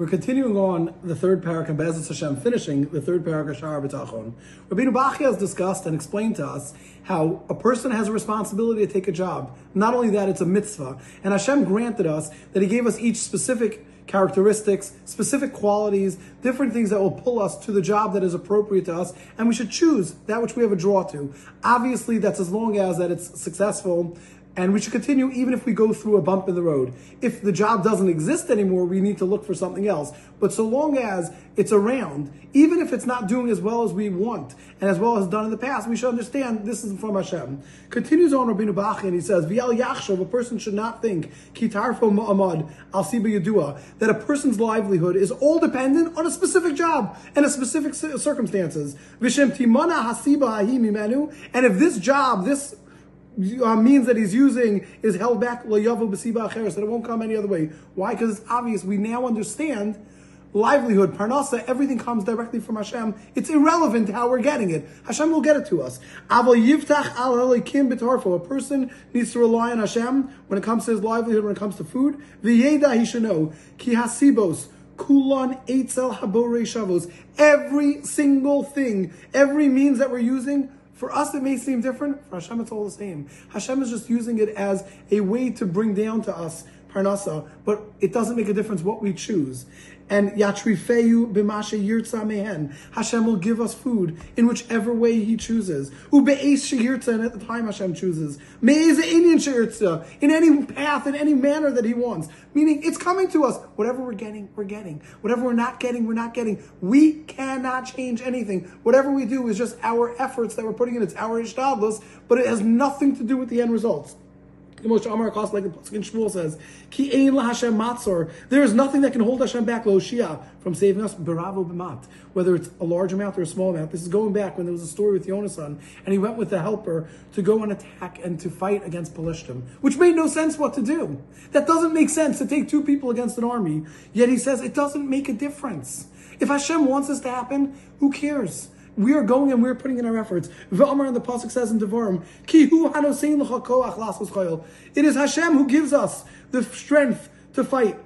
We're continuing on the third parak and Bezos Hashem, finishing the third parak of Shara B'tachon. Rabbeinu has discussed and explained to us how a person has a responsibility to take a job. Not only that, it's a mitzvah. And Hashem granted us that He gave us each specific characteristics, specific qualities, different things that will pull us to the job that is appropriate to us, and we should choose that which we have a draw to. Obviously, that's as long as that it's successful and we should continue even if we go through a bump in the road. If the job doesn't exist anymore, we need to look for something else. But so long as it's around, even if it's not doing as well as we want and as well as done in the past, we should understand this is from Hashem. Continues on Rabbeinu Bachya and he says, V'yal yachshov, a person should not think, kitarfo ma'amad, al yadua, that a person's livelihood is all dependent on a specific job and a specific circumstances. Vishem timana hasiba mimenu, and if this job, this uh, means that he's using is held back that it won't come any other way. Why? Because it's obvious. We now understand livelihood, parnasa, everything comes directly from Hashem. It's irrelevant how we're getting it. Hashem will get it to us. Aval yivtach al b'torfo. A person needs to rely on Hashem when it comes to his livelihood, when it comes to food. V'yeda, he should know. Ki hasibos. Kulan eitzel habore shavos. Every single thing, every means that we're using for us, it may seem different. For Hashem, it's all the same. Hashem is just using it as a way to bring down to us parnasa, but it doesn't make a difference what we choose. And yatrifeyu b'mashe yirtza mehen. Hashem will give us food in whichever way He chooses. Ube'es sheyirtza, and at the time Hashem chooses. Me'eze inyan sheyirtza, in any path, in any manner that He wants. Meaning, it's coming to us. Whatever we're getting, we're getting. Whatever we're not getting, we're not getting. We cannot change anything. Whatever we do is just our efforts that we're putting in. It's our ishtadlus, but it has nothing to do with the end results. Most Amar Kos, like the Pasuk Shmuel says, Ki ein Hashem matzor. There is nothing that can hold Hashem back, lo Shia, from saving us, beravo b'mat. Whether it's a large amount or a small amount. This is going back when there was a story with Yonasan, and he went with the helper to go and attack and to fight against Pelishtim, which made no sense what to do. That doesn't make sense to take two people against an army. Yet he says it doesn't make a difference. If Hashem wants this to happen, who cares? We are going and we're putting in our efforts. V'amar and the pasuk says in Devarim, Ki hu It is Hashem who gives us the strength to fight.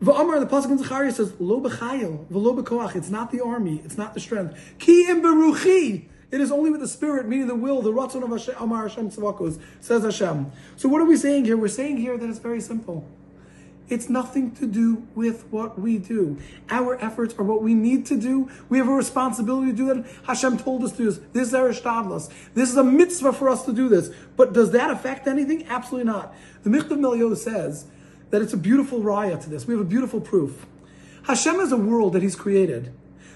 V'amar the pasuk in Zechariah says, Lo b'chayil, v'lo b'koach. It's not the army, it's not the strength. Ki im beruchi. It is only with the spirit, meaning the will, the ratzon of Hashem, Amar Hashem Tzavakos, says Hashem. So what are we saying here? We're saying here that it's very simple. It's nothing to do with what we do. Our efforts are what we need to do. We have a responsibility to do that. Hashem told us to do this. This is our shtadlas. This is a mitzvah for us to do this. But does that affect anything? Absolutely not. The Michtav MeEliyahu says that it's a beautiful raya to this. We have a beautiful proof. Hashem is a world that He's created.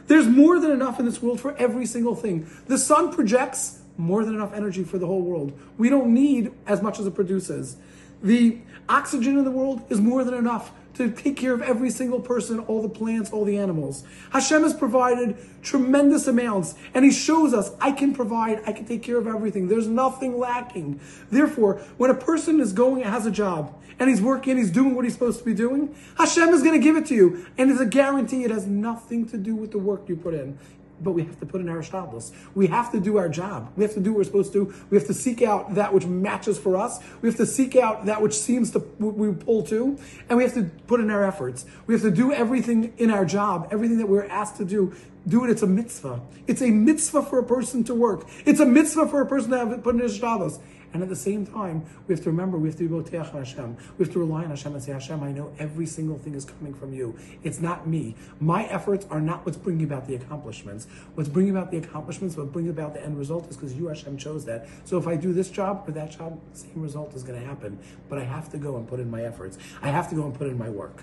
There's more than enough in this world for every single thing. The sun projects more than enough energy for the whole world. We don't need as much as it produces. The oxygen in the world is more than enough to take care of every single person, all the plants, all the animals. Hashem has provided tremendous amounts, and He shows us, I can provide, I can take care of everything. There's nothing lacking. Therefore, when a person is going, has a job, and he's working, he's doing what he's supposed to be doing, Hashem is going to give it to you. And it's a guarantee it has nothing to do with the work you put in but we have to put in our ishtadlus. We have to do our job. We have to do what we're supposed to. We have to seek out that which matches for us. We have to seek out that which seems to we pull to, and we have to put in our efforts. We have to do everything in our job, everything that we're asked to do. Do it. It's a mitzvah. It's a mitzvah for a person to work. It's a mitzvah for a person to have it put in his ishtadlus. And at the same time, we have to remember we have to be Boteach Hashem. We have to rely on Hashem and say, Hashem, I know every single thing is coming from you. It's not me. My efforts are not what's bringing about the accomplishments. What's bringing about the accomplishments, what bringing about the end result is because you, Hashem, chose that. So if I do this job or that job, same result is going to happen. But I have to go and put in my efforts. I have to go and put in my work.